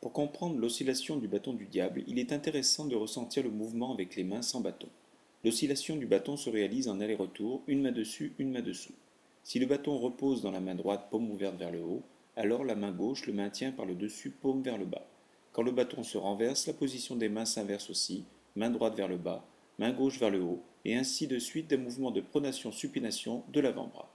Pour comprendre l'oscillation du bâton du diable, il est intéressant de ressentir le mouvement avec les mains sans bâton. L'oscillation du bâton se réalise en aller-retour, une main dessus, une main dessous. Si le bâton repose dans la main droite, paume ouverte vers le haut, alors la main gauche le maintient par le dessus, paume vers le bas. Quand le bâton se renverse, la position des mains s'inverse aussi, main droite vers le bas, main gauche vers le haut, et ainsi de suite des mouvements de pronation-supination de l'avant-bras.